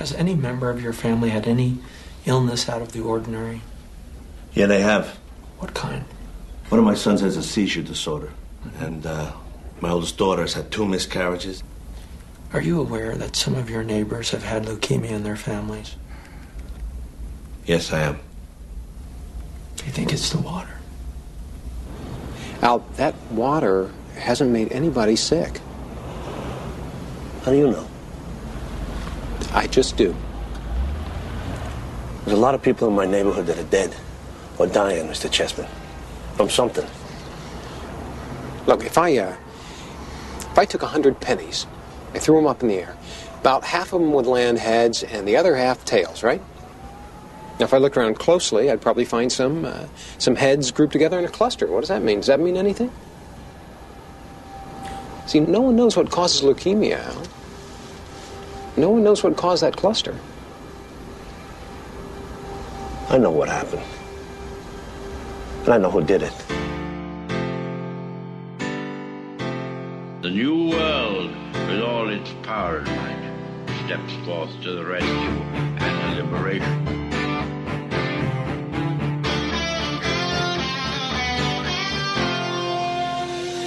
Has any member of your family had any illness out of the ordinary? Yeah, they have. What kind? One of my sons has a seizure disorder, and uh, my oldest daughter has had two miscarriages. Are you aware that some of your neighbors have had leukemia in their families? Yes, I am. Do you think it's the water? Al, that water hasn't made anybody sick. How do you know? I just do. There's a lot of people in my neighborhood that are dead or dying, Mr. Chessman, from something. Look, if I uh, if I took a hundred pennies, I threw them up in the air, about half of them would land heads and the other half tails, right? Now, if I looked around closely, I'd probably find some uh, some heads grouped together in a cluster. What does that mean? Does that mean anything? See, no one knows what causes leukemia, Al. No one knows what caused that cluster. I know what happened. And I know who did it. The new world, with all its power and might, steps forth to the rescue and the liberation.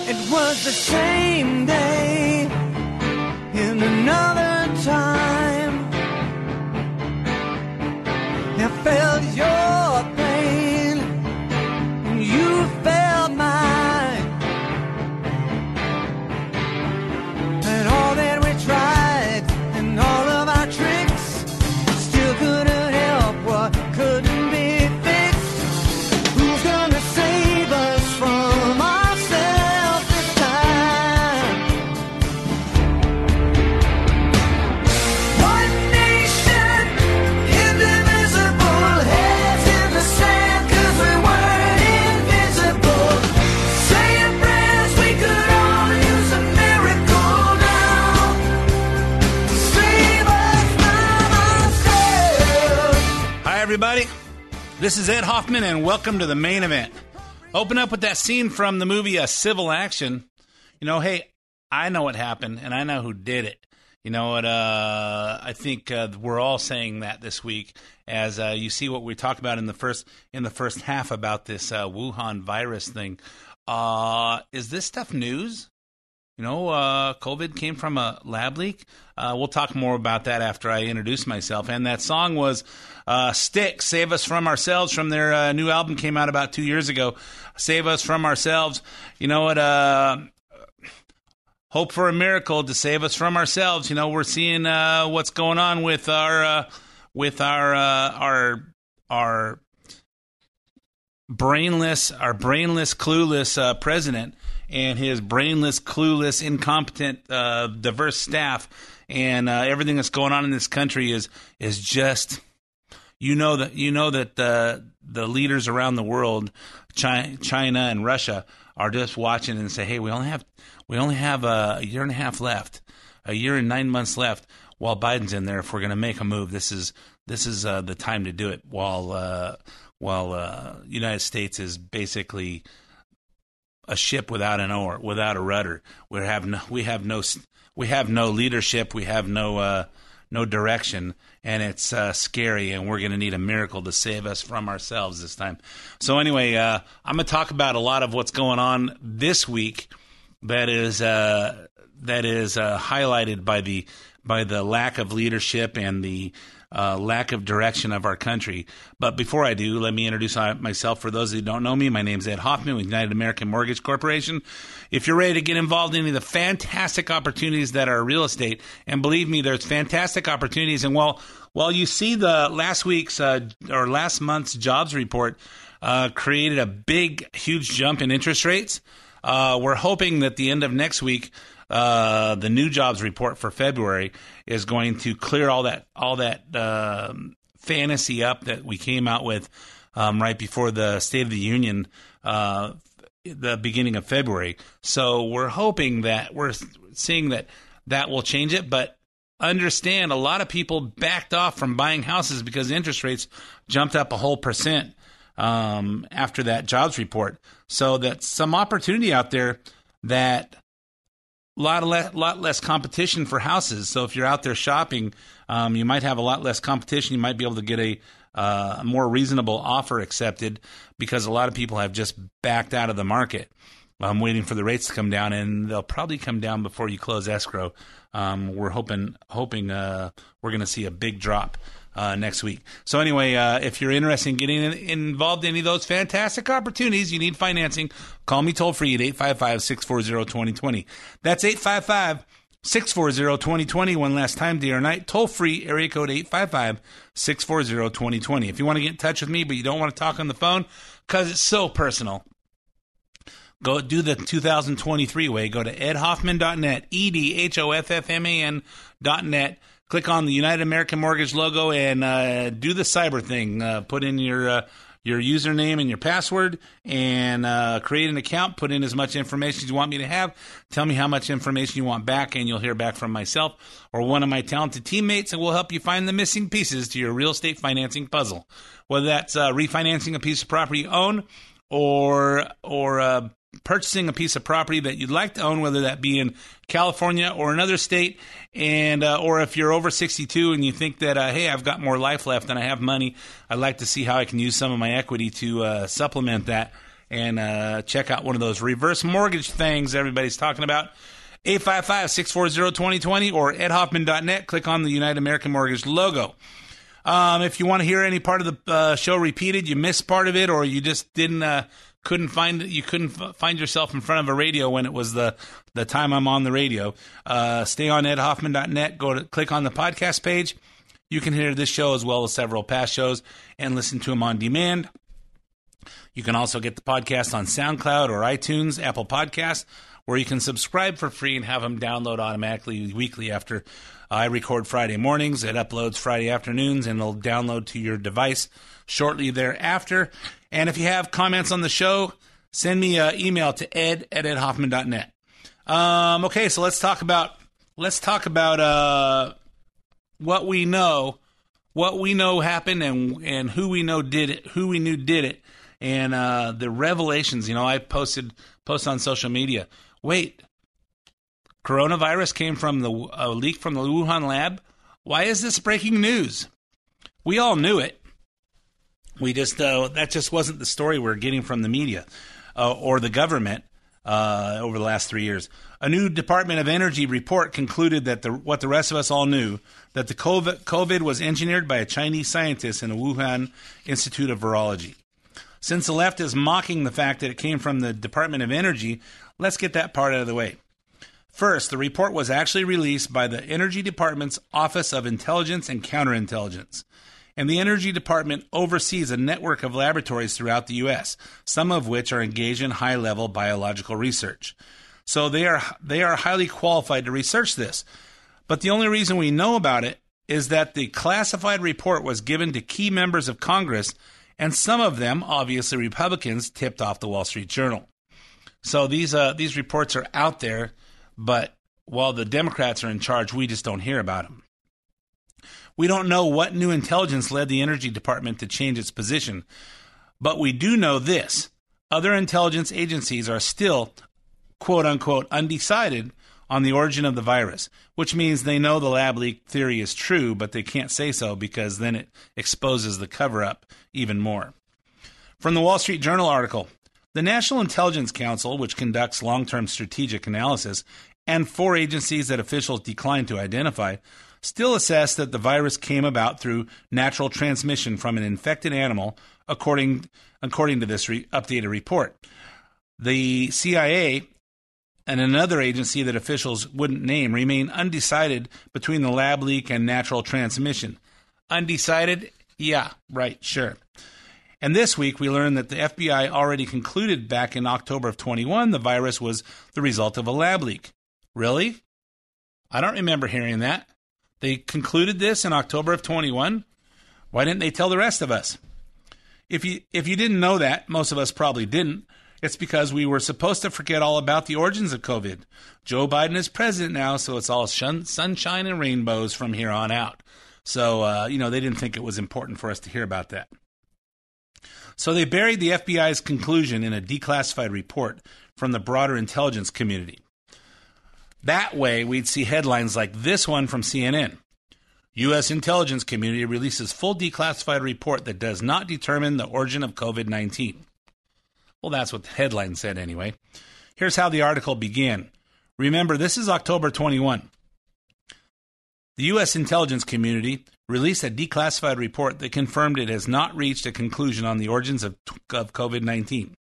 It was the same day This is Ed Hoffman, and welcome to the main event. Open up with that scene from the movie A Civil Action. You know, hey, I know what happened, and I know who did it. You know what? Uh, I think uh, we're all saying that this week, as uh, you see what we talked about in the first in the first half about this uh, Wuhan virus thing. Uh, is this stuff news? You know, uh, COVID came from a lab leak. Uh, we'll talk more about that after I introduce myself. And that song was uh, "Styx," "Save Us from Ourselves" from their uh, new album came out about two years ago. "Save Us from Ourselves." You know what? Uh, hope for a miracle to save us from ourselves. You know, we're seeing uh, what's going on with our with our our our brainless, our brainless, clueless president and his brainless, clueless, incompetent, uh, diverse staff, and uh, everything that's going on in this country is is just. You know that you know that the the leaders around the world, China, China and Russia, are just watching and say, "Hey, we only have we only have a year and a half left, a year and nine months left." While Biden's in there, if we're going to make a move, this is this is uh, the time to do it. While uh, while uh, United States is basically a ship without an oar, without a rudder. We have no, we have no, we have no leadership. We have no, uh, no direction, and it's uh, scary. And we're going to need a miracle to save us from ourselves this time. So anyway, uh, I'm going to talk about a lot of what's going on this week. That is uh, that is uh, highlighted by the by the lack of leadership and the uh, lack of direction of our country. But before I do, let me introduce myself. For those who don't know me, my name is Ed Hoffman with United American Mortgage Corporation. If you're ready to get involved in any of the fantastic opportunities that are real estate, and believe me, there's fantastic opportunities. And while while you see the last week's uh, or last month's jobs report uh, created a big, huge jump in interest rates. Uh, we're hoping that the end of next week, uh, the new jobs report for February is going to clear all that all that um fantasy up that we came out with um, right before the State of the Union, uh, the beginning of February. So we're hoping that we're seeing that that will change it, but understand a lot of people backed off from buying houses because interest rates jumped up a whole percent um, after that jobs report. So that's some opportunity out there that lot, le- lot less competition for houses. So if you're out there shopping, um, you might have a lot less competition. You might be able to get a uh, more reasonable offer accepted because a lot of people have just backed out of the market. I'm waiting for the rates to come down, and they'll probably come down before you close escrow. Um, we're hoping hoping uh, we're going to see a big drop uh, next week. So anyway, uh, if you're interested in getting in, involved in any of those fantastic opportunities, you need financing. Call me toll free at 855-640-2020. That's 855 640 2020. One last time, day or night. Toll free, area code 855 640 2020. If you want to get in touch with me, but you don't want to talk on the phone because it's so personal, go do the 2023 way. Go to edhoffman.net, E D H Click on the United American Mortgage logo and uh, do the cyber thing. Uh, put in your. Uh, your username and your password and uh, create an account. Put in as much information as you want me to have. Tell me how much information you want back, and you'll hear back from myself or one of my talented teammates, and we'll help you find the missing pieces to your real estate financing puzzle. Whether that's uh, refinancing a piece of property you own or or uh, purchasing a piece of property that you'd like to own, whether that be in California or another state, and uh, or if you're over 62 and you think that uh, hey, I've got more life left and I have money, I'd like to see how I can use some of my equity to uh, supplement that and uh, check out one of those reverse mortgage things everybody's talking about. 855-640-2020 or edhoffman.net. Click on the United American Mortgage logo. Um, if you want to hear any part of the uh, show repeated, you missed part of it, or you just didn't uh, couldn't find you couldn't find yourself in front of a radio when it was the the time I'm on the radio. Uh, stay on edhoffman.net. Go to click on the podcast page. You can hear this show as well as several past shows and listen to them on demand. You can also get the podcast on SoundCloud or iTunes, Apple Podcasts, where you can subscribe for free and have them download automatically weekly after I record Friday mornings. It uploads Friday afternoons and it'll download to your device shortly thereafter. And if you have comments on the show, send me an email to ed at edhoffman.net. Um, okay, so let's talk about let's talk about uh, what we know, what we know happened, and and who we know did it, who we knew did it, and uh, the revelations. You know, I posted post on social media. Wait, coronavirus came from the a leak from the Wuhan lab. Why is this breaking news? We all knew it. We just uh, that just wasn't the story we're getting from the media uh, or the government uh, over the last three years. A new Department of Energy report concluded that the, what the rest of us all knew that the COVID, COVID was engineered by a Chinese scientist in the Wuhan Institute of Virology. Since the left is mocking the fact that it came from the Department of Energy, let's get that part out of the way. First, the report was actually released by the Energy Department's Office of Intelligence and Counterintelligence. And the Energy Department oversees a network of laboratories throughout the U.S., some of which are engaged in high level biological research. So they are, they are highly qualified to research this. But the only reason we know about it is that the classified report was given to key members of Congress, and some of them, obviously Republicans, tipped off the Wall Street Journal. So these uh, these reports are out there, but while the Democrats are in charge, we just don't hear about them. We don't know what new intelligence led the Energy Department to change its position, but we do know this other intelligence agencies are still, quote unquote, undecided on the origin of the virus, which means they know the lab leak theory is true, but they can't say so because then it exposes the cover up even more. From the Wall Street Journal article, the National Intelligence Council, which conducts long term strategic analysis, and four agencies that officials declined to identify, still assess that the virus came about through natural transmission from an infected animal, according, according to this re- updated report. The CIA and another agency that officials wouldn't name remain undecided between the lab leak and natural transmission. Undecided? Yeah, right, sure. And this week, we learned that the FBI already concluded back in October of 21 the virus was the result of a lab leak. Really? I don't remember hearing that. They concluded this in October of 21. Why didn't they tell the rest of us? If you if you didn't know that, most of us probably didn't. It's because we were supposed to forget all about the origins of COVID. Joe Biden is president now, so it's all shun, sunshine and rainbows from here on out. So, uh, you know, they didn't think it was important for us to hear about that. So they buried the FBI's conclusion in a declassified report from the broader intelligence community. That way, we'd see headlines like this one from CNN. U.S. intelligence community releases full declassified report that does not determine the origin of COVID 19. Well, that's what the headline said anyway. Here's how the article began. Remember, this is October 21. The U.S. intelligence community released a declassified report that confirmed it has not reached a conclusion on the origins of, of COVID 19.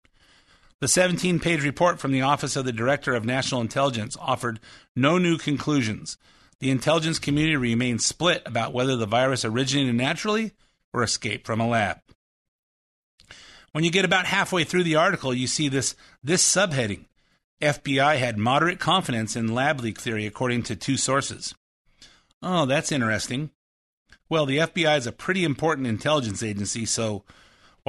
The 17 page report from the Office of the Director of National Intelligence offered no new conclusions. The intelligence community remains split about whether the virus originated naturally or escaped from a lab. When you get about halfway through the article, you see this, this subheading FBI had moderate confidence in lab leak theory, according to two sources. Oh, that's interesting. Well, the FBI is a pretty important intelligence agency, so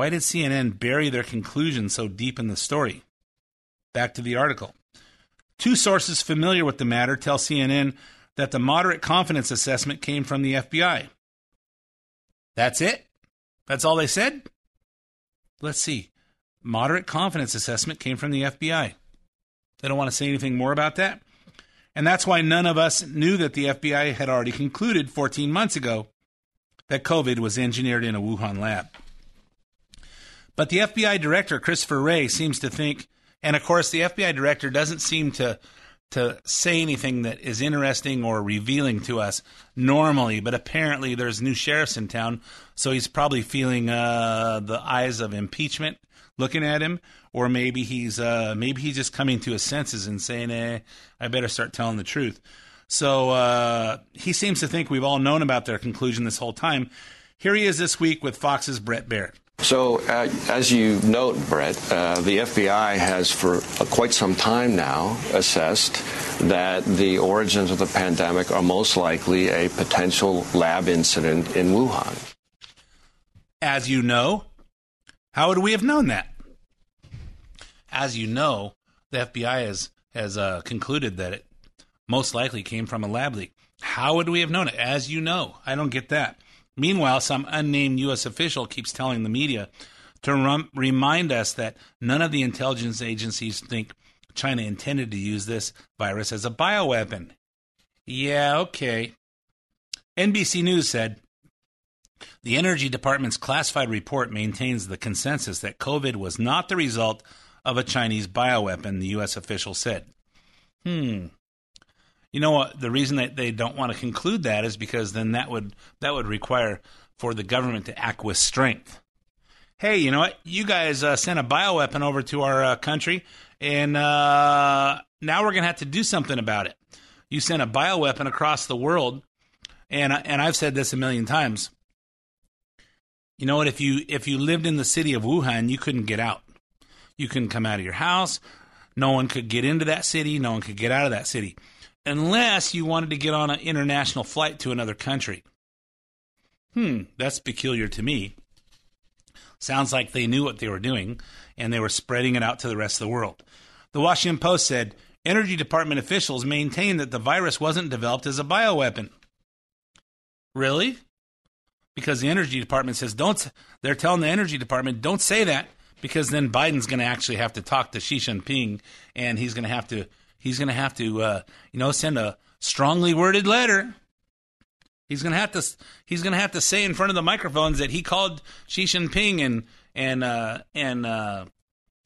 why did CNN bury their conclusion so deep in the story? Back to the article. Two sources familiar with the matter tell CNN that the moderate confidence assessment came from the FBI. That's it? That's all they said? Let's see. Moderate confidence assessment came from the FBI. They don't want to say anything more about that. And that's why none of us knew that the FBI had already concluded 14 months ago that COVID was engineered in a Wuhan lab. But the FBI director, Christopher Wray, seems to think, and of course, the FBI director doesn't seem to to say anything that is interesting or revealing to us normally, but apparently there's new sheriffs in town, so he's probably feeling uh, the eyes of impeachment looking at him, or maybe he's uh, maybe he's just coming to his senses and saying, "Eh, I better start telling the truth." So uh, he seems to think we've all known about their conclusion this whole time. Here he is this week with Fox's Bret Baier. So, uh, as you note, Bret, uh, the FBI has for uh, quite some time now assessed that the origins of the pandemic are most likely a potential lab incident in Wuhan. As you know, how would we have known that? As you know, the FBI has has uh, concluded that it most likely came from a lab leak. How would we have known it? As you know, I don't get that. Meanwhile, some unnamed U.S. official keeps telling the media to rum- remind us that none of the intelligence agencies think China intended to use this virus as a bioweapon. Yeah, okay. NBC News said the Energy Department's classified report maintains the consensus that COVID was not the result of a Chinese bioweapon, the U.S. official said. Hmm. You know what? The reason that they don't want to conclude that is because then that would that would require for the government to act with strength. Hey, you know what? You guys uh, sent a bioweapon over to our uh, country, and uh, now we're going to have to do something about it. You sent a bioweapon across the world, and and I've said this a million times. You know what? If you if you lived in the city of Wuhan, you couldn't get out. You couldn't come out of your house. No one could get into that city. No one could get out of that city unless you wanted to get on an international flight to another country. Hmm, that's peculiar to me. Sounds like they knew what they were doing and they were spreading it out to the rest of the world. The Washington Post said Energy Department officials maintain that the virus wasn't developed as a bioweapon. Really? Because the Energy Department says don't, they're telling the Energy Department, don't say that because then Biden's going to actually have to talk to Xi Jinping and he's going to have to he's going to have to, uh, you know, send a strongly worded letter. He's going to have to he's going to have to say in front of the microphones that he called Xi Jinping and and uh, and uh,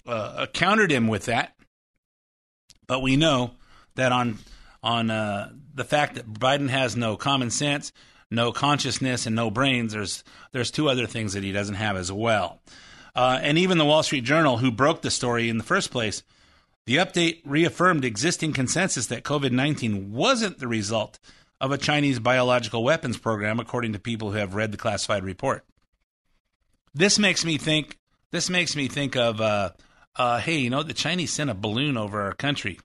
uh, countered him with that. But we know that on on uh, the fact that Biden has no common sense, no consciousness, and no brains, there's there's two other things that he doesn't have as well. Uh, and even the Wall Street Journal, who broke the story in the first place, the update reaffirmed existing consensus that COVID 19 wasn't the result of a Chinese biological weapons program, according to people who have read the classified report. This makes me think. This makes me think of, uh, uh, hey, you know, the Chinese sent a balloon over our country,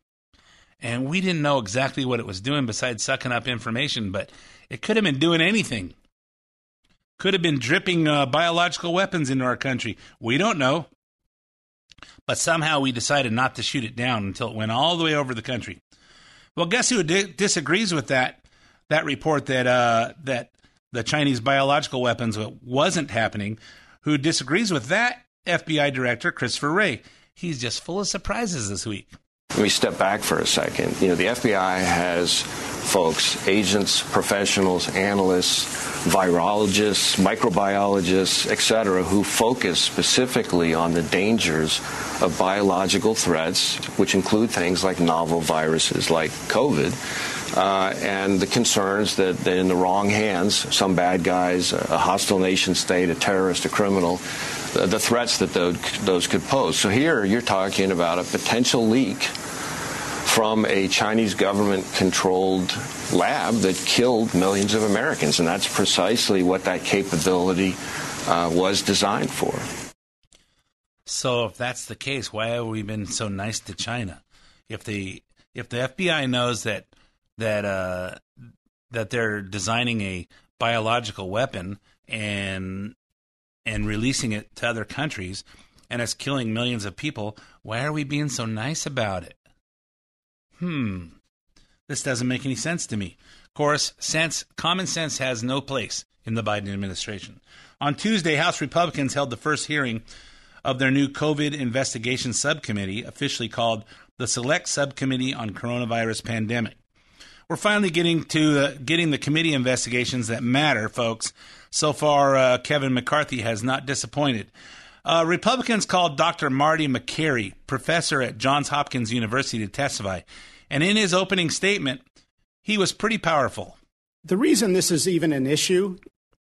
and we didn't know exactly what it was doing besides sucking up information, but it could have been doing anything. Could have been dripping uh, biological weapons into our country. We don't know. But somehow we decided not to shoot it down until it went all the way over the country. Well, guess who di- disagrees with that that report that uh, that the Chinese biological weapons wasn't happening? Who disagrees with that? FBI Director Christopher Wray. He's just full of surprises this week. Let me step back for a second. You know, the FBI has folks, agents, professionals, analysts, virologists, microbiologists, etc., who focus specifically on the dangers of biological threats, which include things like novel viruses like COVID. Uh, and the concerns that, that in the wrong hands, some bad guys, a hostile nation state, a terrorist, a criminal, uh, the threats that those, those could pose. So here you're talking about a potential leak from a Chinese government controlled lab that killed millions of Americans. And that's precisely what that capability uh, was designed for. So if that's the case, why have we been so nice to China? If the if the FBI knows that that uh, that they're designing a biological weapon and and releasing it to other countries and it's killing millions of people, why are we being so nice about it? Hmm. This doesn't make any sense to me. Of course, sense, common sense has no place in the Biden administration. On Tuesday, House Republicans held the first hearing of their new COVID investigation subcommittee, officially called the Select Subcommittee on Coronavirus Pandemic. We're finally getting to the, getting the committee investigations that matter, folks. So far, uh, Kevin McCarthy has not disappointed. Uh, Republicans called Dr. Marty Makary, professor at Johns Hopkins University, to testify. And in his opening statement, he was pretty powerful. The reason this is even an issue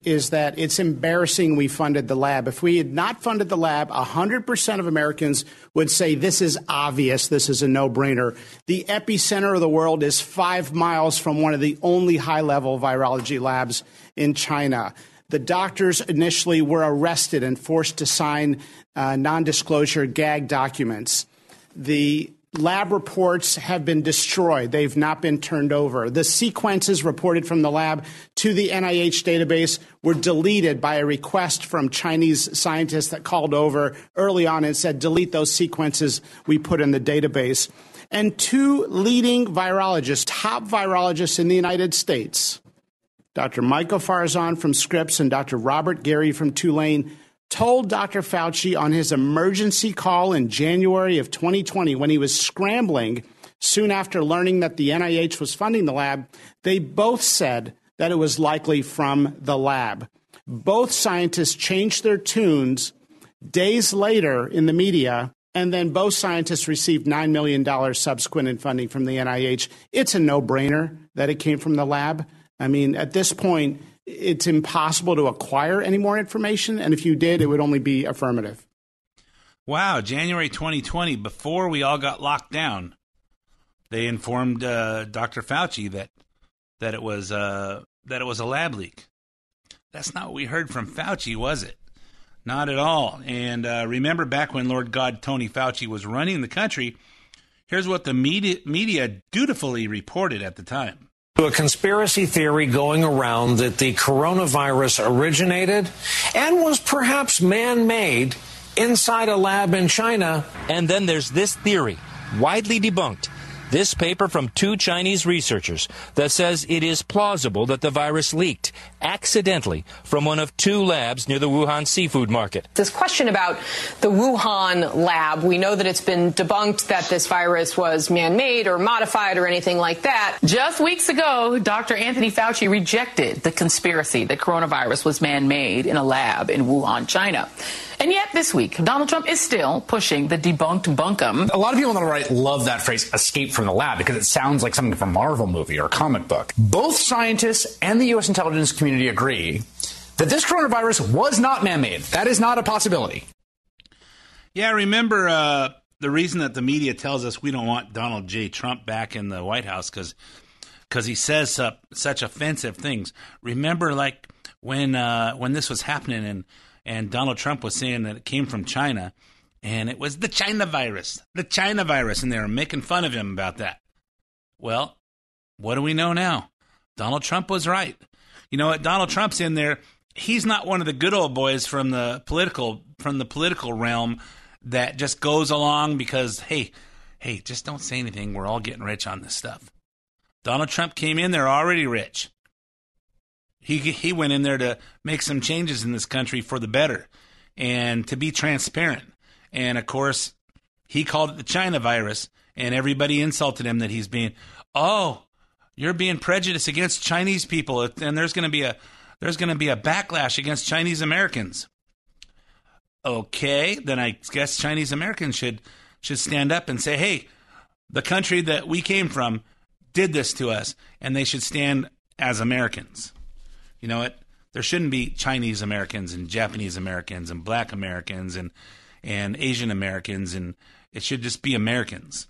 is that it's embarrassing we funded the lab. If we had not funded the lab, 100% of Americans would say this is obvious, this is a no brainer. The epicenter of the world is five miles from one of the only high level virology labs in China. The doctors initially were arrested and forced to sign uh, non disclosure gag documents. The lab reports have been destroyed. They've not been turned over. The sequences reported from the lab to the NIH database were deleted by a request from Chinese scientists that called over early on and said, delete those sequences we put in the database. And two leading virologists, top virologists in the United States, Dr. Michael Farzan from Scripps and Dr. Robert Garry from Tulane told Dr. Fauci on his emergency call in January of 2020 when he was scrambling soon after learning that the NIH was funding the lab, they both said that it was likely from the lab. Both scientists changed their tunes days later in the media, and then both scientists received $9 million subsequent in funding from the NIH. It's a no brainer that it came from the lab. I mean, at this point, it's impossible to acquire any more information. And if you did, it would only be affirmative. Wow, January 2020, before we all got locked down, they informed uh, Dr. Fauci that that it was uh, that it was a lab leak. That's not what we heard from Fauci, was it? Not at all. And uh, remember back when Lord God Tony Fauci was running the country, here's what the media, media dutifully reported at the time to a conspiracy theory going around that the coronavirus originated and was perhaps man made inside a lab in China. And then there's this theory, widely debunked this paper from two Chinese researchers that says it is plausible that the virus leaked accidentally from one of two labs near the Wuhan seafood market. This question about the Wuhan lab, we know that it's been debunked that this virus was man made or modified or anything like that. Just weeks ago, Dr. Anthony Fauci rejected the conspiracy that coronavirus was man made in a lab in Wuhan, China. And yet, this week, Donald Trump is still pushing the debunked bunkum. A lot of people on the right love that phrase, escape from the lab, because it sounds like something from a Marvel movie or a comic book. Both scientists and the U.S. intelligence community agree that this coronavirus was not man made. That is not a possibility. Yeah, remember uh, the reason that the media tells us we don't want Donald J. Trump back in the White House because because he says uh, such offensive things. Remember, like when uh, when this was happening and and Donald Trump was saying that it came from China, and it was the China virus, the China virus, and they were making fun of him about that. Well, what do we know now? Donald Trump was right. You know what? Donald Trump's in there. He's not one of the good old boys from the political from the political realm that just goes along because hey, hey, just don't say anything. We're all getting rich on this stuff. Donald Trump came in there already rich. He he went in there to make some changes in this country for the better and to be transparent. And of course, he called it the China virus and everybody insulted him that he's being oh, you're being prejudiced against Chinese people and there's going to be a there's going to be a backlash against Chinese Americans. Okay, then I guess Chinese Americans should should stand up and say, "Hey, the country that we came from did this to us, and they should stand as Americans." You know what? There shouldn't be Chinese Americans and Japanese Americans and Black Americans and and Asian Americans, and it should just be Americans.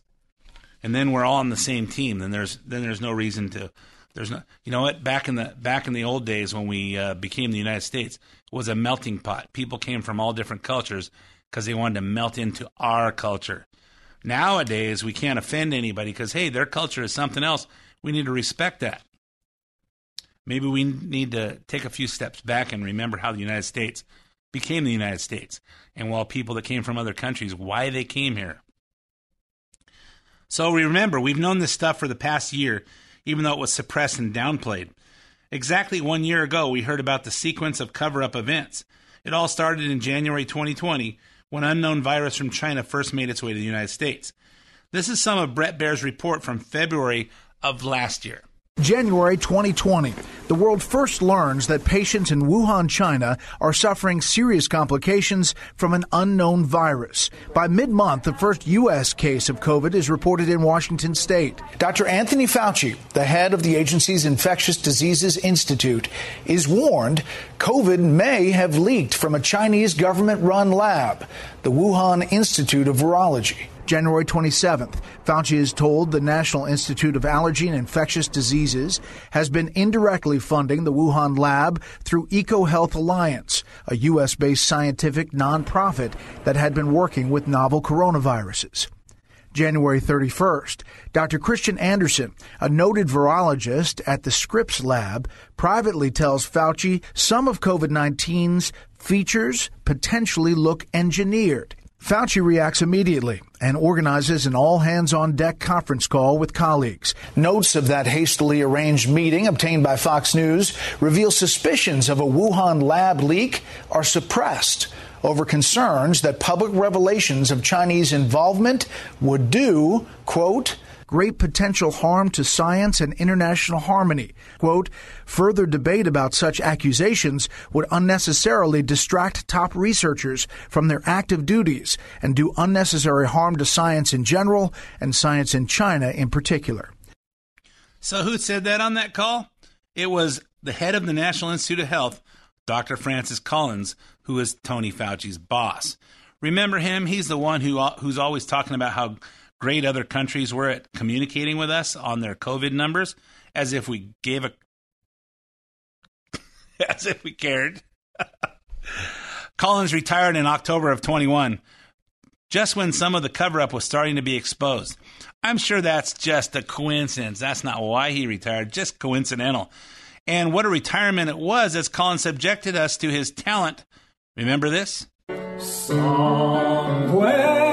And then we're all on the same team. Then there's then there's no reason to there's no, you know what? Back in the back in the old days when we uh, became the United States, it was a melting pot. People came from all different cultures because they wanted to melt into our culture. Nowadays, we can't offend anybody because hey, their culture is something else. We need to respect that. Maybe we need to take a few steps back and remember how the United States became the United States, and while people that came from other countries, why they came here. So remember, we've known this stuff for the past year even though it was suppressed and downplayed. Exactly one year ago, we heard about the sequence of cover up events. It all started in January 2020 when unknown virus from China first made its way to the United States. This is some of Bret Baier's report from February of last year. January 2020, the world first learns that patients in Wuhan, China are suffering serious complications from an unknown virus. By mid month, the first U.S. case of COVID is reported in Washington state. Dr. Anthony Fauci, the head of the agency's Infectious Diseases Institute, is warned COVID may have leaked from a Chinese government run lab, the Wuhan Institute of Virology. January 27th, Fauci is told the National Institute of Allergy and Infectious Diseases has been indirectly funding the Wuhan lab through EcoHealth Alliance, a U.S. based scientific nonprofit that had been working with novel coronaviruses. January 31st, Dr. Kristian Andersen, a noted virologist at the Scripps Lab, privately tells Fauci some of COVID 19's features potentially look engineered. Fauci reacts immediately and organizes an all hands on deck conference call with colleagues. Notes of that hastily arranged meeting obtained by Fox News reveal suspicions of a Wuhan lab leak are suppressed over concerns that public revelations of Chinese involvement would do, quote, great potential harm to science and international harmony. Quote, further debate about such accusations would unnecessarily distract top researchers from their active duties and do unnecessary harm to science in general and science in China in particular. So, who said that on that call? It was the head of the National Institute of Health, Dr. Francis Collins, who is Tony Fauci's boss. Remember him? He's the one who who's always talking about how great other countries were at communicating with us on their COVID numbers, as if we gave a, as if we cared. Collins retired in October of 21, just when some of the cover up was starting to be exposed. I'm sure that's just a coincidence. That's not why he retired, just coincidental. And what a retirement it was as Collins subjected us to his talent. Remember this? Somewhere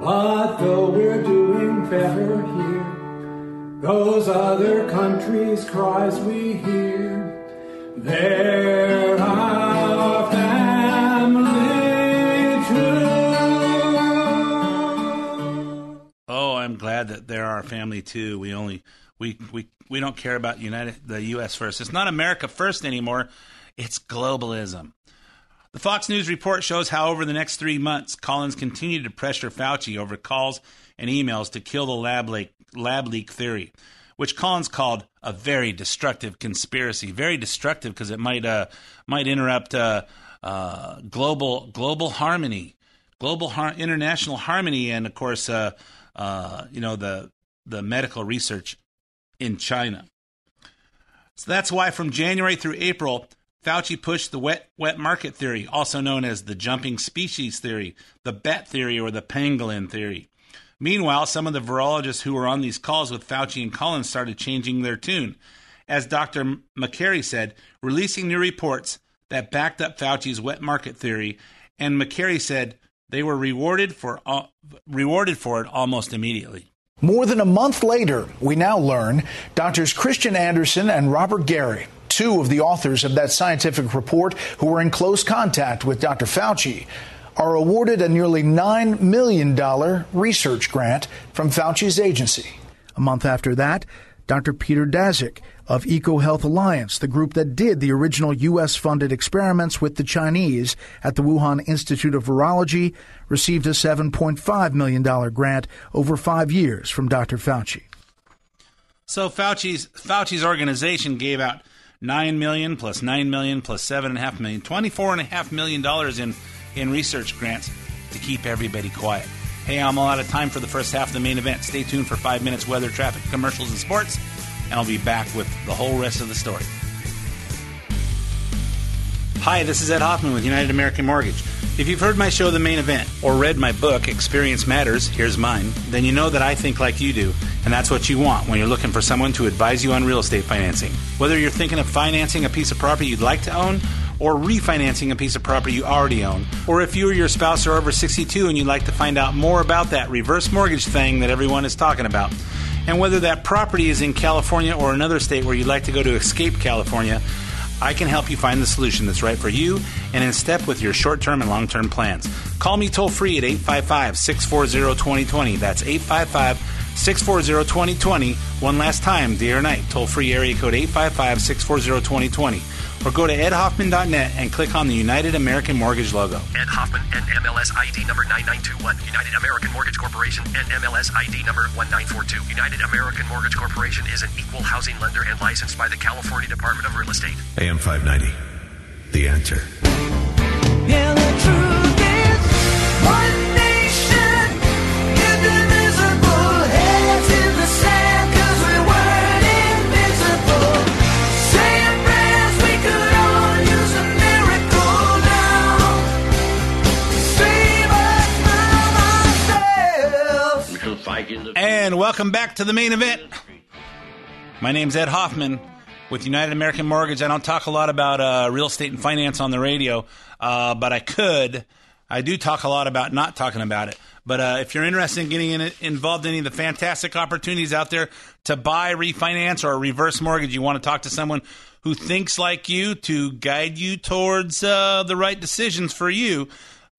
But though we're doing better here, those other countries' cries we hear, they're our family too. Oh, I'm glad that they're our family too. We only we we we don't care about United the U.S. first. It's not America first anymore. It's globalism. The Fox News report shows how over the next three months, Collins continued to pressure Fauci over calls and emails to kill the lab leak, lab leak theory, which Collins called a very destructive conspiracy. Very destructive because it might uh, might interrupt uh, uh, global global harmony, global har- international harmony, and of course, uh, uh, you know the the medical research in China. So that's why from January through April, Fauci pushed the wet wet market theory, also known as the jumping species theory, the bat theory, or the pangolin theory. Meanwhile, some of the virologists who were on these calls with Fauci and Collins started changing their tune. As Dr. Makary said, releasing new reports that backed up Fauci's wet market theory, and Makary said they were rewarded for uh, rewarded for it almost immediately. More than a month later, we now learn doctors Kristian Andersen and Robert Garry, two of the authors of that scientific report who were in close contact with Dr. Fauci, are awarded a nearly $9 million research grant from Fauci's agency. A month after that, Dr. Peter Daszak of EcoHealth Alliance, the group that did the original U.S. funded experiments with the Chinese at the Wuhan Institute of Virology, received a $7.5 million grant over five years from Dr. Fauci. So Fauci's Fauci's organization gave out nine million plus nine million plus seven and a half million, twenty-four and a half million dollars in in research grants to keep everybody quiet. Hey, I'm all out of time for the first half of the main event. Stay tuned for five minutes weather, traffic, commercials, and sports, and I'll be back with the whole rest of the story. Hi, this is Ed Hoffman with United American Mortgage. If you've heard my show, The Main Event, or read my book, Experience Matters, here's mine, then you know that I think like you do, and that's what you want when you're looking for someone to advise you on real estate financing. Whether you're thinking of financing a piece of property you'd like to own, or refinancing a piece of property you already own, or if you or your spouse are over 62 and you'd like to find out more about that reverse mortgage thing that everyone is talking about, and whether that property is in California or another state where you'd like to go to escape California, I can help you find the solution that's right for you and in step with your short term and long term plans. Call me toll free at 855 640 2020. That's 855 640 2020. One last time, day or night, toll free area code 855 640 2020. Or go to edhoffman.net and click on the United American Mortgage logo. Ed Hoffman, NMLS ID number 9921. United American Mortgage Corporation, NMLS ID number 1942. United American Mortgage Corporation is an equal housing lender and licensed by the California Department of Real Estate. AM 590. The answer. Yeah, the And welcome back to the main event. My name's Ed Hoffman with United American Mortgage. I don't talk a lot about uh, real estate and finance on the radio, uh, but I could. I do talk a lot about not talking about it. But uh, if you're interested in getting in, involved in any of the fantastic opportunities out there to buy, refinance, or reverse mortgage, you want to talk to someone who thinks like you to guide you towards uh, the right decisions for you.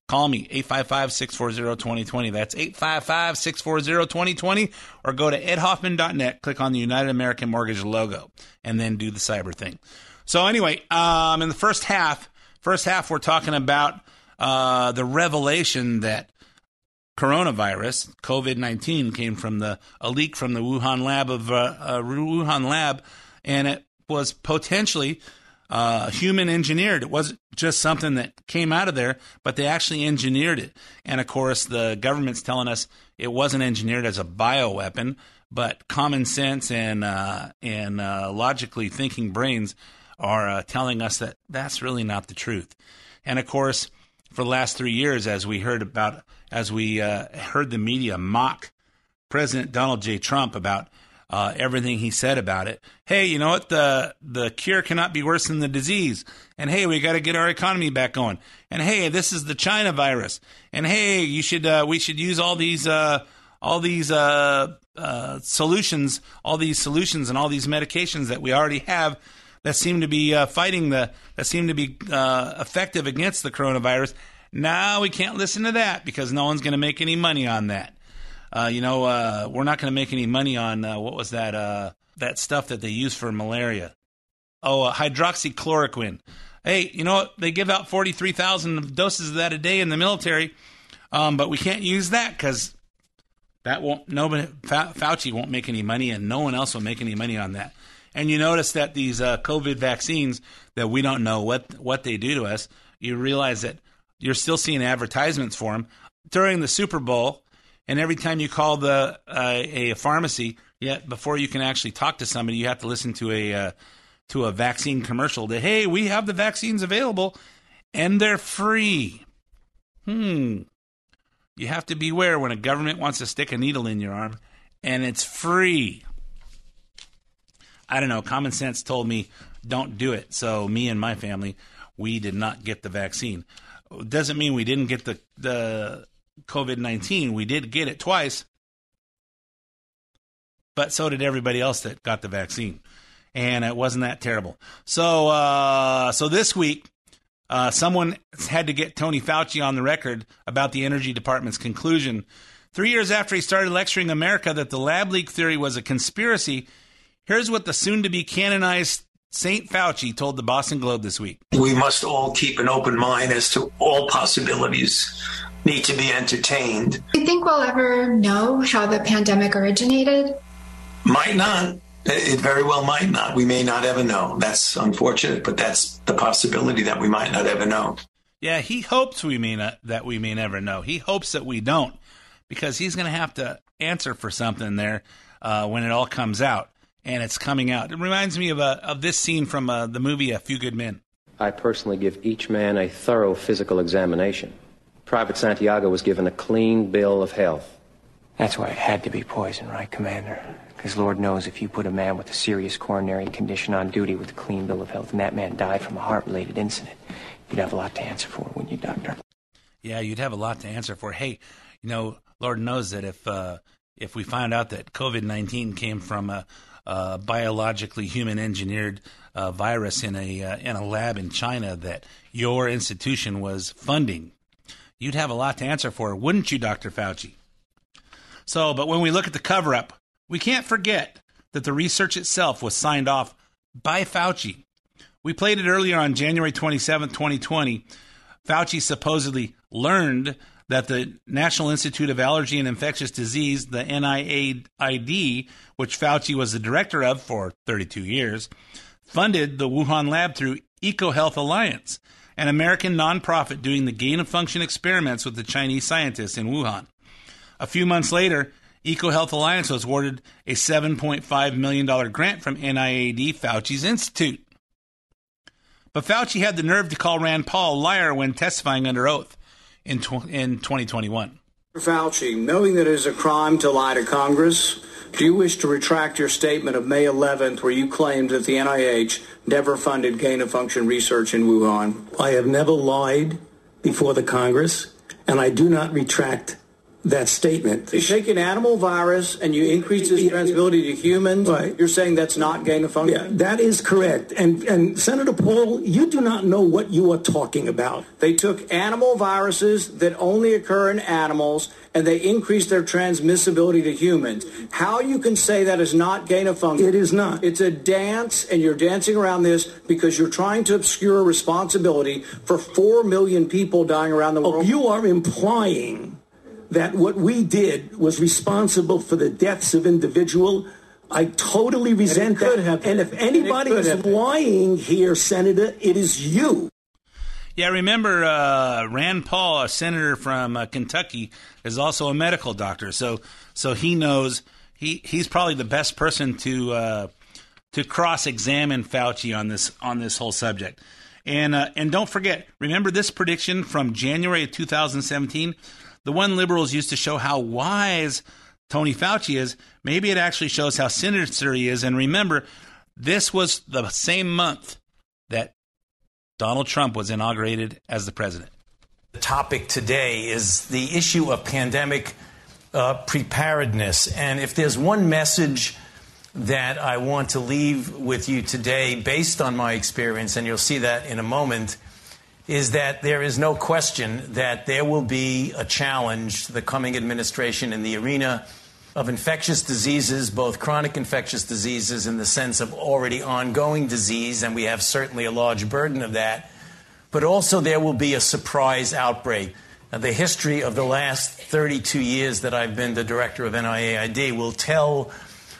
Call me 855-640-2020. That's 855-640-2020 or go to edhoffman.net, click on the United American Mortgage logo and then do the cyber thing. So anyway, um, in the first half, first half we're talking about uh, the revelation that coronavirus, COVID nineteen, came from the a leak from the Wuhan lab of uh, uh, Wuhan lab, and it was potentially uh, human engineered. It wasn't just something that came out of there, but they actually engineered it. And of course, the government's telling us it wasn't engineered as a bioweapon, but common sense and uh, and uh, logically thinking brains are uh, telling us that that's really not the truth. And of course, for the last three years, as we heard about, as we uh, heard the media mock President Donald J. Trump about uh, everything he said about it. Hey, you know what? The the cure cannot be worse than the disease. And hey, we got to get our economy back going. And hey, this is the China virus. And hey, you should uh, we should use all these uh, all these uh, uh, solutions, all these solutions, and all these medications that we already have that seem to be uh, fighting the that seem to be effective against the coronavirus. Now we can't listen to that because no one's going to make any money on that. Uh, you know, uh, we're not going to make any money on uh, what was that uh, that stuff that they use for malaria? Oh, uh, hydroxychloroquine. Hey, you know what? They give out forty three thousand doses of that a day in the military, um, but we can't use that because that won't. Nobody, Fa- Fauci won't make any money, and no one else will make any money on that. And you notice that these uh, COVID vaccines that we don't know what what they do to us. You realize that you're still seeing advertisements for them during the Super Bowl and every time you call the uh, a pharmacy, yet before you can actually talk to somebody, you have to listen to a uh, to a vaccine commercial. That hey, we have the vaccines available, and they're free. Hmm. You have to beware when a government wants to stick a needle in your arm, and it's free. I don't know. Common sense told me don't do it. So me and my family, we did not get the vaccine. Doesn't mean we didn't get the the COVID nineteen. We did get it twice, but so did everybody else that got the vaccine, and it wasn't that terrible. So uh, so this week. Uh, someone had to get Tony Fauci on the record about the Energy Department's conclusion. Three years after he started lecturing America that the lab leak theory was a conspiracy, here's what the soon to be canonized St. Fauci told the Boston Globe this week. We must all keep an open mind as to all possibilities need to be entertained. Do you think we'll ever know how the pandemic originated? Might not. It very well might not. We may not ever know. That's unfortunate, but that's the possibility that we might not ever know. Yeah, he hopes we may not, that we may never know. He hopes that we don't, because he's going to have to answer for something there uh, when it all comes out, and it's coming out. It reminds me of a, of this scene from uh, the movie A Few Good Men. I personally give each man a thorough physical examination. Private Santiago was given a clean bill of health. That's why it had to be poison, right, Commander? Because Lord knows if you put a man with a serious coronary condition on duty with a clean bill of health and that man died from a heart related incident, you'd have a lot to answer for, wouldn't you, Doctor? Yeah, you'd have a lot to answer for. Hey, you know, Lord knows that if uh, if we find out that COVID nineteen came from a, biologically human engineered uh, virus in a uh, in a lab in China that your institution was funding, you'd have a lot to answer for, wouldn't you, Doctor Fauci? So, but when we look at the cover up, we can't forget that the research itself was signed off by Fauci. We played it earlier on January 27, 2020. Fauci supposedly learned that the National Institute of Allergy and Infectious Disease, the NIAID, which Fauci was the director of for 32 years, funded the Wuhan lab through EcoHealth Alliance, an American nonprofit doing the gain of function experiments with the Chinese scientists in Wuhan. A few months later, EcoHealth Alliance was awarded a $7.5 million grant from NIAID Fauci's Institute. But Fauci had the nerve to call Rand Paul a liar when testifying under oath in, tw- in 2021. Fauci, knowing that it is a crime to lie to Congress, do you wish to retract your statement of May 11th where you claimed that the NIH never funded gain of function research in Wuhan? I have never lied before the Congress, and I do not retract that statement. You take an animal virus and you increase its transmissibility to humans. Right. You're saying that's not gain of function? Yeah, that is correct. And, and Senator Paul, you do not know what you are talking about. They took animal viruses that only occur in animals and they increased their transmissibility to humans. How you can say that is not gain of function? It is not. It's a dance, and you're dancing around this because you're trying to obscure responsibility for four million people dying around the Oh, world. you are implying that what we did was responsible for the deaths of individual. I totally resent could that. and if anybody is it is could have been. lying here, Senator, it is you. Yeah, remember uh, Rand Paul, a senator from uh, Kentucky, is also a medical doctor. So, so he knows he he's probably the best person to uh, to cross examine Fauci on this on this whole subject. And uh, and don't forget, remember this prediction from January of 2017, the one liberals used to show how wise Tony Fauci is. Maybe it actually shows how sinister he is. And remember, this was the same month that Donald Trump was inaugurated as the president. The topic today is the issue of pandemic uh, preparedness. And if there's one message that I want to leave with you today, based on my experience, and you'll see that in a moment, is that there is no question that there will be a challenge to the coming administration in the arena of infectious diseases, both chronic infectious diseases in the sense of already ongoing disease, and we have certainly a large burden of that, but also there will be a surprise outbreak. Now, the history of the last 32 years that I've been the director of NIAID will tell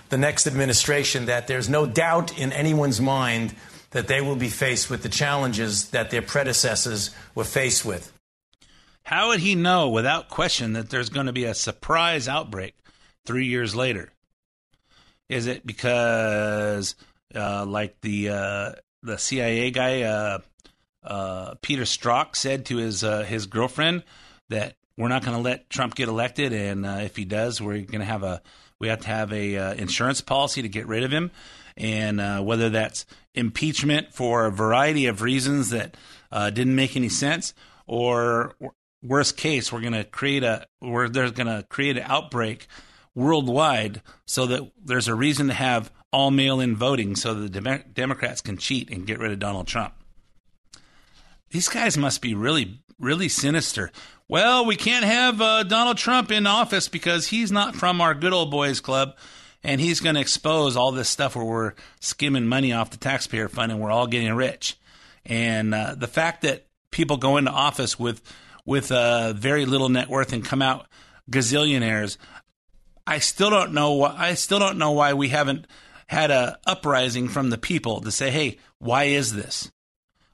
the next administration that there's no doubt in anyone's mind that they will be faced with the challenges that their predecessors were faced with. How would he know without question that there's going to be a surprise outbreak three years later? Is it because, uh, like the uh, the CIA guy, uh, uh, Peter Strzok, said to his uh, his girlfriend that we're not going to let Trump get elected, and uh, if he does, we're going to have a we have to have a insurance policy to get rid of him, and uh, whether that's impeachment for a variety of reasons that uh, didn't make any sense, or worst case, we're going to create a we're there's going to create an outbreak worldwide so that there's a reason to have all mail-in voting so the Dem- Democrats can cheat and get rid of Donald Trump. These guys must be really really sinister. Well, we can't have uh, Donald Trump in office because he's not from our good old boys club, and he's going to expose all this stuff where we're skimming money off the taxpayer fund and we're all getting rich. And uh, the fact that people go into office with with uh, very little net worth and come out gazillionaires, I still don't know. Why, I still don't know why we haven't had a uprising from the people to say, "Hey, why is this?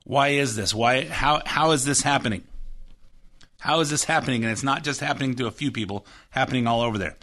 Why is this? Why? How? How is this happening?" How is this happening? And it's not just happening to a few people, happening all over there.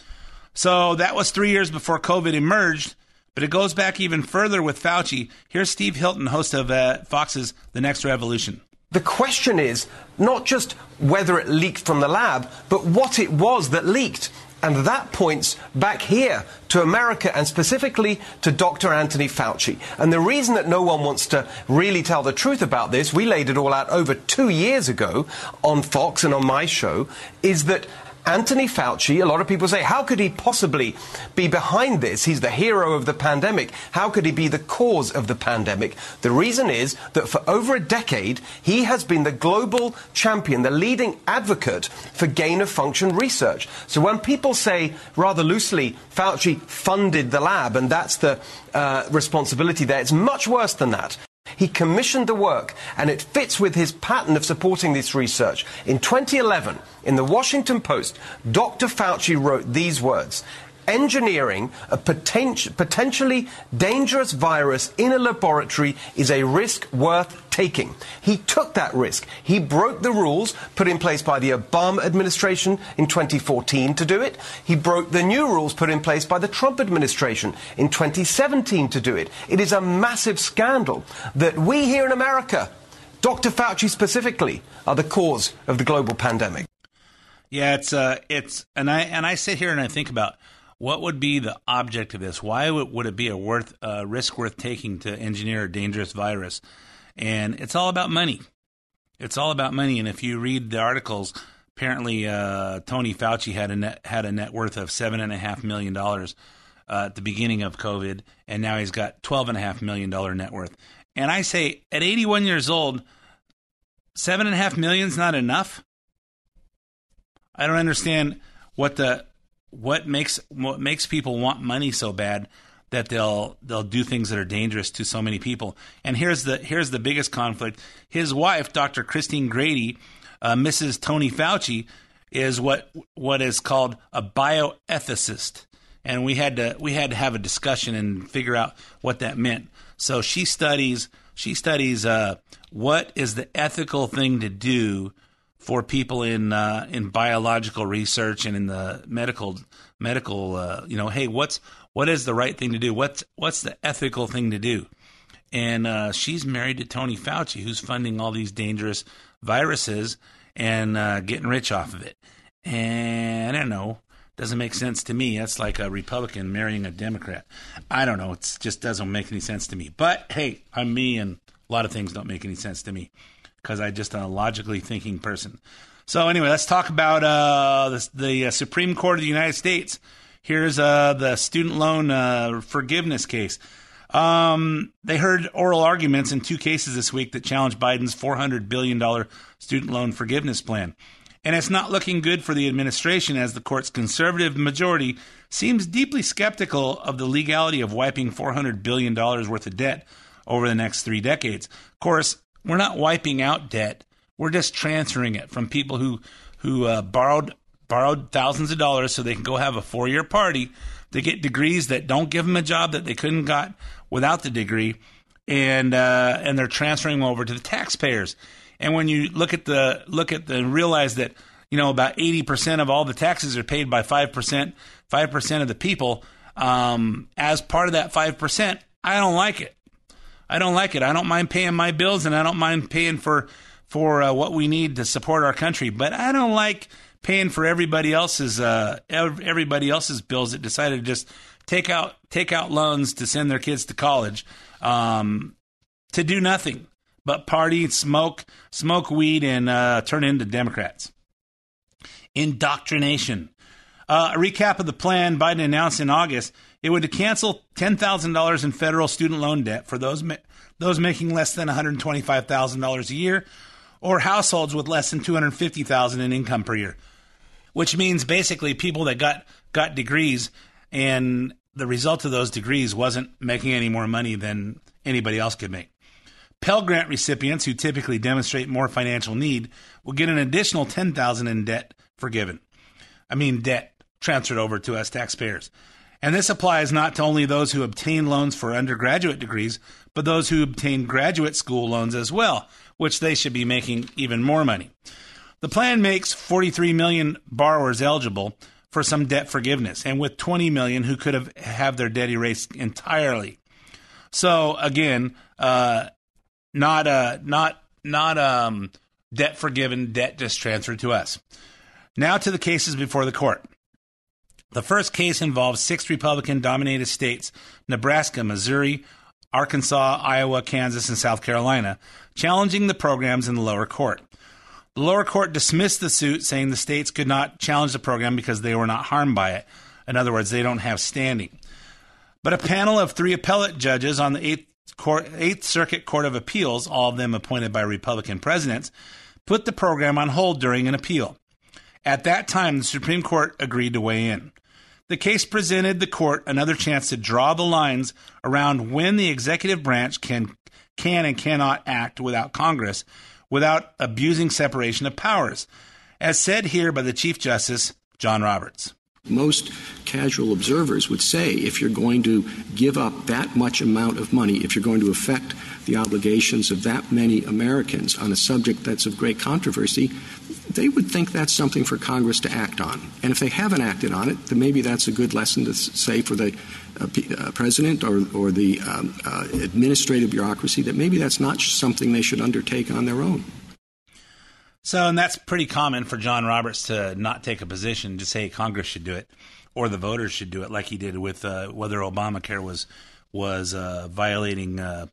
So that was three years before COVID emerged, but it goes back even further with Fauci. Here's Steve Hilton, host of uh, Fox's The Next Revolution. The question is not just whether it leaked from the lab, but what it was that leaked. And that points back here to America and specifically to Dr. Anthony Fauci. And the reason that no one wants to really tell the truth about this, we laid it all out over two years ago on Fox and on my show, is that Anthony Fauci, a lot of people say, how could he possibly be behind this? He's the hero of the pandemic. How could he be the cause of the pandemic? The reason is that for over a decade, he has been the global champion, the leading advocate for gain of function research. So when people say, rather loosely, Fauci funded the lab and that's the uh, responsibility there, it's much worse than that. He commissioned the work, and it fits with his pattern of supporting this research. In 2011, in the Washington Post, Dr. Fauci wrote these words Engineering a poten- potentially dangerous virus in a laboratory is a risk worth taking. He took that risk. He broke the rules put in place by the Obama administration in 2014 to do it. He broke the new rules put in place by the Trump administration in 2017 to do it. It is a massive scandal that we here in America, Dr. Fauci specifically, are the cause of the global pandemic. Yeah, it's uh, it's and I and I sit here and I think about what would be the object of this? Why would, would it be a worth uh, risk worth taking to engineer a dangerous virus? And it's all about money. It's all about money. And if you read the articles, apparently uh, Tony Fauci had a net had a net worth of seven and a half million dollars uh, at the beginning of COVID, and now he's got twelve and a half million dollar net worth. And I say, at 81 years old, seven and a half million is not enough. I don't understand what the what makes what makes people want money so bad that they'll they'll do things that are dangerous to so many people. And here's the here's the biggest conflict. His wife, Dr. Christine Grady, uh, Mrs. Tony Fauci, is what what is called a bioethicist. And we had to we had to have a discussion and figure out what that meant. So she studies she studies uh, what is the ethical thing to do for people in uh, in biological research and in the medical medical uh, you know hey what's what is the right thing to do? What's what's the ethical thing to do? And uh, she's married to Tony Fauci who's funding all these dangerous viruses and uh, getting rich off of it. And I don't know. Doesn't make sense to me. That's like a Republican marrying a Democrat. I don't know. It just doesn't make any sense to me. But hey I'm me and a lot of things don't make any sense to me because I'm just a logically thinking person. So anyway, let's talk about uh, the, the uh, Supreme Court of the United States. Here's uh, the student loan uh, forgiveness case. Um, they heard oral arguments in two cases this week that challenged Biden's $400 billion student loan forgiveness plan. And it's not looking good for the administration as the court's conservative majority seems deeply skeptical of the legality of wiping $400 billion worth of debt over the next three decades. Of course, we're not wiping out debt. We're just transferring it from people who who uh, borrowed borrowed thousands of dollars so they can go have a four year party. They get degrees that don't give them a job that they couldn't got without the degree, and uh, and they're transferring over to the taxpayers. And when you look at the look at the realize that you know about eighty percent of all the taxes are paid by five percent five percent of the people. Um, as part of that five percent, I don't like it. I don't like it. I don't mind paying my bills, and I don't mind paying for for uh, what we need to support our country. But I don't like paying for everybody else's uh, everybody else's bills that decided to just take out take out loans to send their kids to college um, to do nothing but party, smoke, smoke weed, and uh, turn into Democrats. Indoctrination. Uh, a recap of the plan Biden announced in August: it would cancel ten thousand dollars in federal student loan debt for those ma- those making less than one hundred twenty five thousand dollars a year, or households with less than two hundred fifty thousand in income per year. Which means basically people that got got degrees and the result of those degrees wasn't making any more money than anybody else could make. Pell Grant recipients who typically demonstrate more financial need will get an additional 10,000 in debt forgiven. I mean debt transferred over to us taxpayers. And this applies not to only those who obtain loans for undergraduate degrees, but those who obtain graduate school loans as well, which they should be making even more money. The plan makes 43 million borrowers eligible for some debt forgiveness, and with 20 million who could have have their debt erased entirely. So again, uh, not uh, not not um, debt forgiven, debt just transferred to us. Now to the cases before the court. The first case involves six Republican dominated states Nebraska, Missouri, Arkansas, Iowa, Kansas, and South Carolina challenging the programs in the lower court. The lower court dismissed the suit, saying the states could not challenge the program because they were not harmed by it. In other words, they don't have standing. But a panel of three appellate judges on the Eighth, court, Eighth Circuit Court of Appeals, all of them appointed by Republican presidents, put the program on hold during an appeal. At that time, the Supreme Court agreed to weigh in. The case presented the court another chance to draw the lines around when the executive branch can can and cannot act without Congress without abusing separation of powers, as said here by the Chief Justice John Roberts. Most casual observers would say if you're going to give up that much amount of money, if you're going to affect the obligations of that many Americans on a subject that's of great controversy, they would think that's something for Congress to act on. And if they haven't acted on it, then maybe that's a good lesson to say for the uh, uh, president or, or the um, uh, administrative bureaucracy that maybe that's not something they should undertake on their own. So, and that's pretty common for John Roberts to not take a position to say Congress should do it or the voters should do it, like he did with uh, whether Obamacare was was uh, violating uh,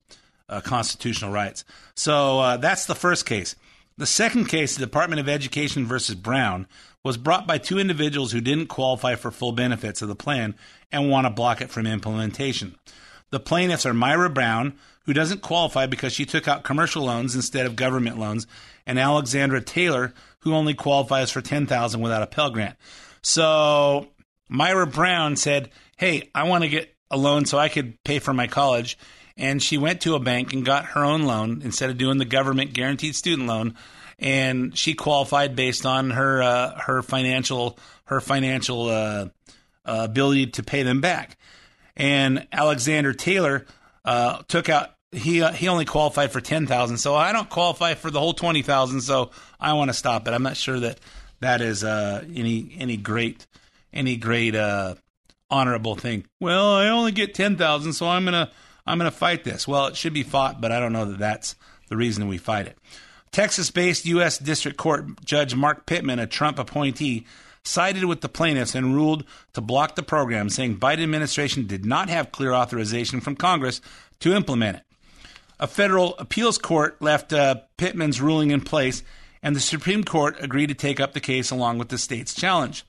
constitutional rights. So that's the first case. The second case, the Department of Education versus Brown, was brought by two individuals who didn't qualify for full benefits of the plan and want to block it from implementation. The plaintiffs are Myra Brown, who doesn't qualify because she took out commercial loans instead of government loans, and Alexandra Taylor, who only qualifies for 10000 without a Pell Grant. So Myra Brown said, Hey, I want to get a loan so I could pay for my college and she went to a bank and got her own loan instead of doing the government guaranteed student loan. And she qualified based on her uh, her financial her financial uh, uh, ability to pay them back. And Alexander Taylor uh, took out he uh, he only qualified for 10,000 so I don't qualify for the whole 20,000 so I want to stop it. I'm not sure that that is uh, any any great any great honorable thing. Well I only get 10,000 so I'm going to I'm going to fight this. Well, it should be fought, but I don't know that that's the reason we fight it. Texas based U.S. District Court Judge Mark Pittman, a Trump appointee, sided with the plaintiffs and ruled to block the program, saying Biden administration did not have clear authorization from Congress to implement it. A federal appeals court left uh, Pittman's ruling in place, and the Supreme Court agreed to take up the case along with the state's challenge.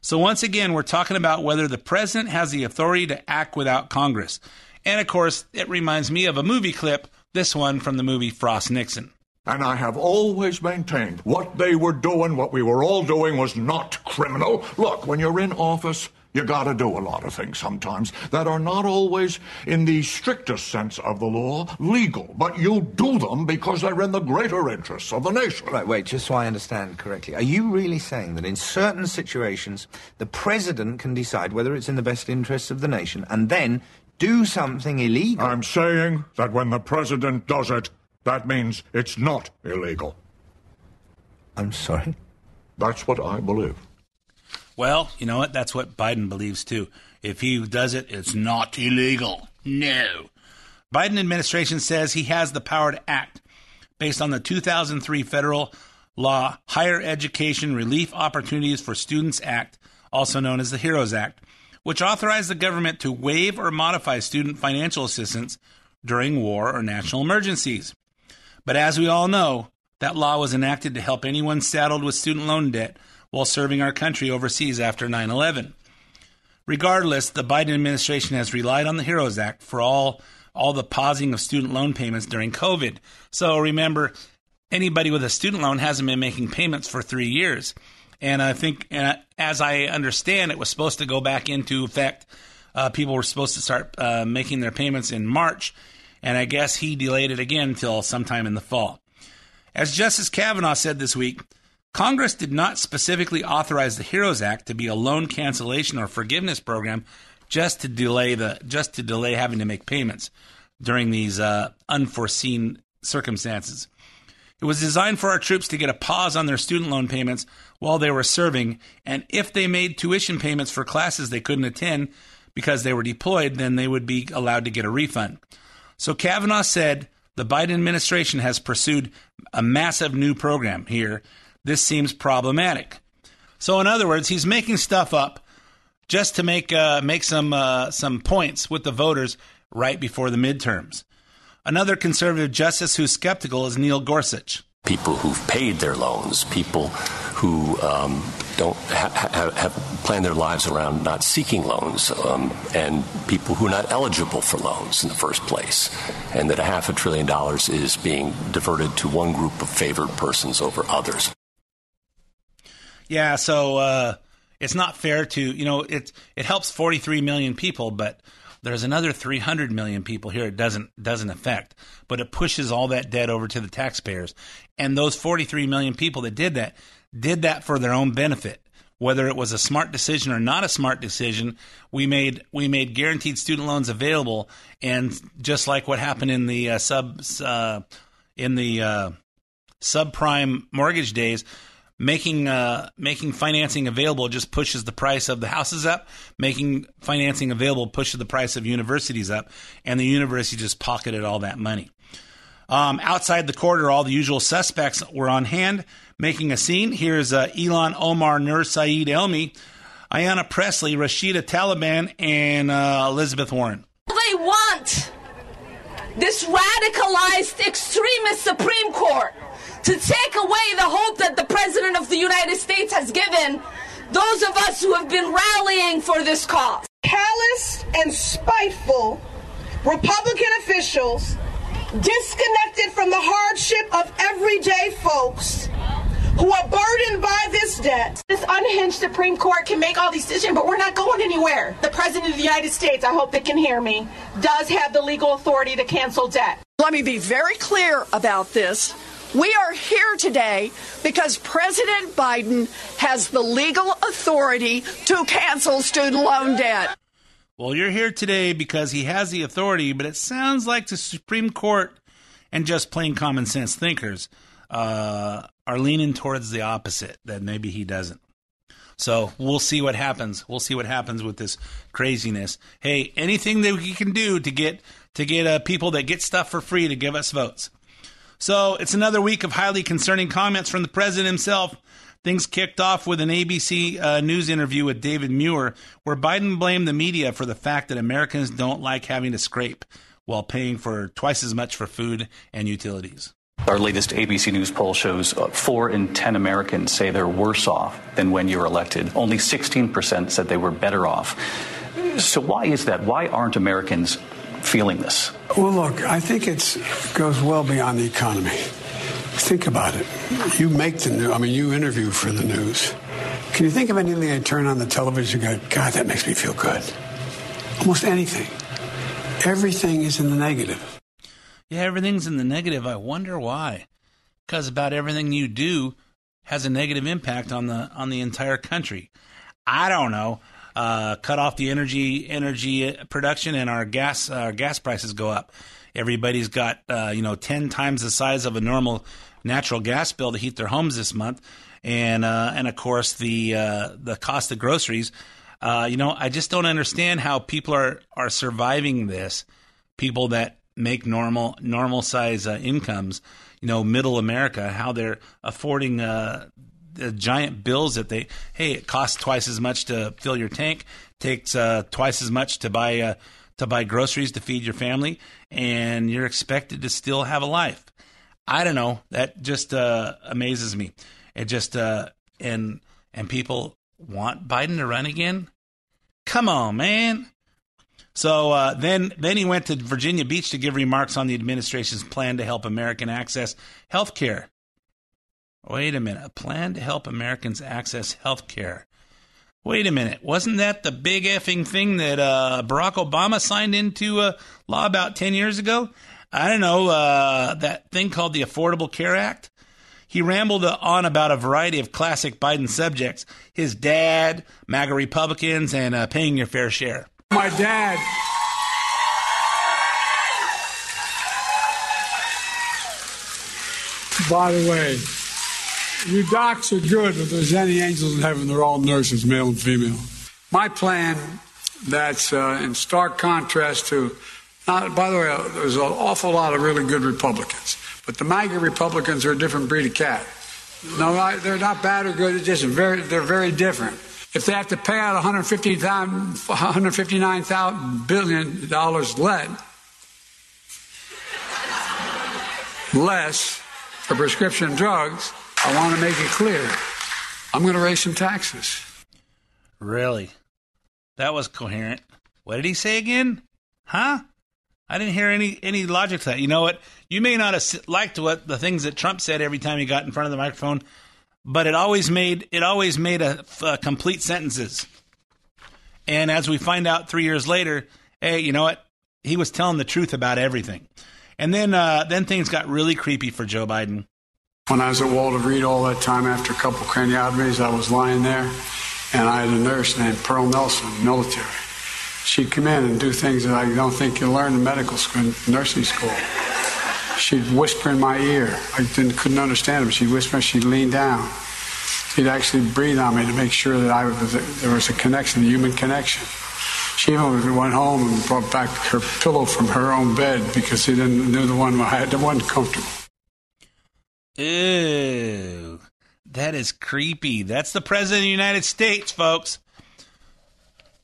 So, once again, we're talking about whether the president has the authority to act without Congress. And of course, it reminds me of a movie clip, this one from the movie Frost Nixon. And I have always maintained what they were doing, what we were all doing, was not criminal. Look, when you're in office, you gotta do a lot of things sometimes that are not always, in the strictest sense of the law, legal. But you do them because they're in the greater interests of the nation. Right, wait, just so I understand correctly. Are you really saying that in certain situations, the president can decide whether it's in the best interests of the nation and then do something illegal? I'm saying that when the president does it, That means it's not illegal. I'm sorry? That's what I believe. Well, you know what? That's what Biden believes too. If he does it, it's not illegal. No. Biden administration says he has the power to act based on the 2003 federal law Higher Education Relief Opportunities for Students Act, also known as the HEROES Act, which authorized the government to waive or modify student financial assistance during war or national emergencies. But as we all know, that law was enacted to help anyone saddled with student loan debt while serving our country overseas after 9 11. Regardless, the Biden administration has relied on the HEROES Act for all, all the pausing of student loan payments during COVID. So remember, anybody with a student loan hasn't been making payments for three years. And I think, uh, as I understand, it was supposed to go back into effect. Uh, people were supposed to start uh, making their payments in March, and I guess he delayed it again until sometime in the fall. As Justice Kavanaugh said this week, Congress did not specifically authorize the HEROES Act to be a loan cancellation or forgiveness program just to delay the just to delay having to make payments during these uh, unforeseen circumstances. It was designed for our troops to get a pause on their student loan payments while they were serving, and if they made tuition payments for classes they couldn't attend because they were deployed, then they would be allowed to get a refund. So Kavanaugh said the Biden administration has pursued a massive new program here this seems problematic. So, in other words, he's making stuff up just to make uh, make some uh, some points with the voters right before the midterms. Another conservative justice who's skeptical is Neil Gorsuch. People who've paid their loans, people who um, don't ha- ha- have planned their lives around not seeking loans, um, and people who are not eligible for loans in the first place, and that a half a trillion dollars is being diverted to one group of favored persons over others. Yeah, so uh, it's not fair to you know it it helps 43 million people, but there's another 300 million people here it doesn't doesn't affect, but it pushes all that debt over to the taxpayers, and those 43 million people that did that did that for their own benefit. Whether it was a smart decision or not a smart decision, we made we made guaranteed student loans available, and just like what happened in the uh, sub uh, in the uh, subprime mortgage days, making uh, making financing available just pushes the price of the houses up. Making financing available pushes the price of universities up, and the university just pocketed all that money. Um, outside the court all the usual suspects were on hand making a scene. Here's uh, Ilhan Omar Nur Saeed Elmi, Ayanna Pressley, Rashida Taliban, and uh, Elizabeth Warren. They want this radicalized extremist Supreme Court to take away the hope that the President of the United States has given those of us who have been rallying for this cause. Callous and spiteful Republican officials disconnected from the hardship of everyday folks who are burdened by this debt. This unhinged Supreme Court can make all these decisions, but we're not going anywhere. The President of the United States, I hope they can hear me, does have the legal authority to cancel debt. Let me be very clear about this. We are here today because President Biden has the legal authority to cancel student loan debt. Well, you're here today because he has the authority, but it sounds like the Supreme Court and just plain common sense thinkers uh, are leaning towards the opposite, that maybe he doesn't. So we'll see what happens. We'll see what happens with this craziness. Hey, anything that we can do to get to get uh, people that get stuff for free to give us votes. So it's another week of highly concerning comments from the president himself. Things kicked off with an ABC uh, news interview with David Muir, where Biden blamed the media for the fact that Americans don't like having to scrape while paying for twice as much for food and utilities. Our latest ABC News poll shows uh, four in 10 Americans say they're worse off than when you were elected. Only 16% said they were better off. So, why is that? Why aren't Americans feeling this? Well, look, I think it goes well beyond the economy. Think about it. You make the news, I mean, you interview for the news. Can you think of anything I turn on the television and go, God, that makes me feel good? Almost anything. Everything is in the negative. Yeah, everything's in the negative. I wonder why. Because about everything you do has a negative impact on the on the entire country. I don't know. Uh, cut off the energy energy production and our gas uh, gas prices go up. Everybody's got uh, you know ten times the size of a normal natural gas bill to heat their homes this month, and uh, and of course the uh, the cost of groceries. Uh, you know, I just don't understand how people are are surviving this. People that make normal normal size incomes, you know, middle America, how they're affording uh, the giant bills that they. Hey, it costs twice as much to fill your tank, takes uh, twice as much to buy uh, to buy groceries to feed your family, and you're expected to still have a life. I don't know. That just uh, amazes me. It just uh, and and people want Biden to run again. Come on, man. So uh, then, then he went to Virginia Beach to give remarks on the administration's plan to help American access health care. Wait a minute, a plan to help Americans access health care. Wait a minute, wasn't that the big effing thing that uh, Barack Obama signed into uh, law about 10 years ago? I don't know, uh, that thing called the Affordable Care Act? He rambled on about a variety of classic Biden subjects his dad, MAGA Republicans, and uh, paying your fair share. My dad. By the way, you docs are good, but there's any angels in heaven, they're all nurses, male and female. My plan, that's uh, in stark contrast to, not, by the way, uh, there's an awful lot of really good Republicans, but the MAGA Republicans are a different breed of cat. No, they're not bad or good. It's just very, they're very different. If they have to pay out 159 billion dollars less, less for prescription drugs, I want to make it clear. I'm going to raise some taxes. Really? That was coherent. What did he say again? Huh? I didn't hear any any logic to that. You know what? You may not have liked what the things that Trump said every time he got in front of the microphone, but it always made it always made a, a complete sentences. And as we find out three years later, hey, you know what? He was telling the truth about everything. And then uh, then things got really creepy for Joe Biden. When I was at Walter Reed all that time after a couple craniotomies, I was lying there, and I had a nurse named Pearl Nelson, military. She'd come in and do things that I don't think you learn in medical school, nursing school. She'd whisper in my ear. I didn't, couldn't understand her. She'd whisper. She'd lean down. She'd actually breathe on me to make sure that I was there was a connection, a human connection. She even went home and brought back her pillow from her own bed because she didn't knew the one I had. The one comfortable. Ew. That is creepy. That's the President of the United States, folks.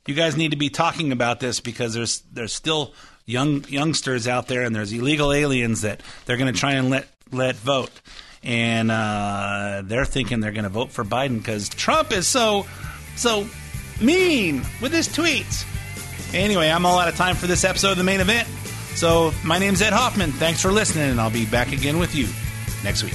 You guys need to be talking about this because there's there's still young youngsters out there and there's illegal aliens that they're going to try and let let vote. And uh, they're thinking they're going to vote for Biden because Trump is so so mean with his tweets. Anyway, I'm all out of time for this episode of the main event. So my name's Ed Hoffman. Thanks for listening, and I'll be back again with you next week.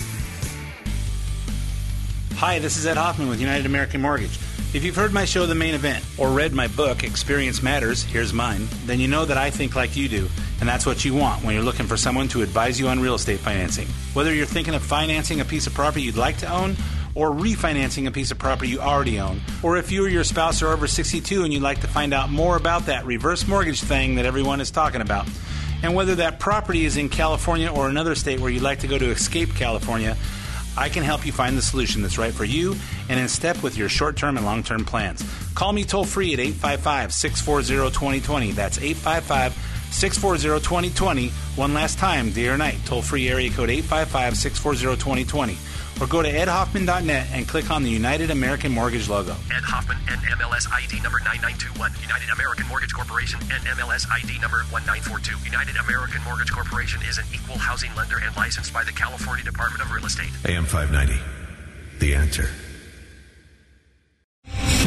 Hi, this is Ed Hoffman with United American Mortgage. If you've heard my show, The Main Event, or read my book, Experience Matters, here's mine, then you know that I think like you do, and that's what you want when you're looking for someone to advise you on real estate financing. Whether you're thinking of financing a piece of property you'd like to own, or refinancing a piece of property you already own, or if you or your spouse are over 62 and you'd like to find out more about that reverse mortgage thing that everyone is talking about, and whether that property is in California or another state where you'd like to go to escape California, I can help you find the solution that's right for you and in step with your short term and long term plans. Call me toll free at 855 640 2020. That's 855 640 2020. One last time, day or night, toll free area code 855 640 2020. Or go to edhoffman.net and click on the United American Mortgage logo. Ed Hoffman, NMLS ID number 9921. United American Mortgage Corporation, NMLS ID number 1942. United American Mortgage Corporation is an equal housing lender and licensed by the California Department of Real Estate. AM 590. The answer.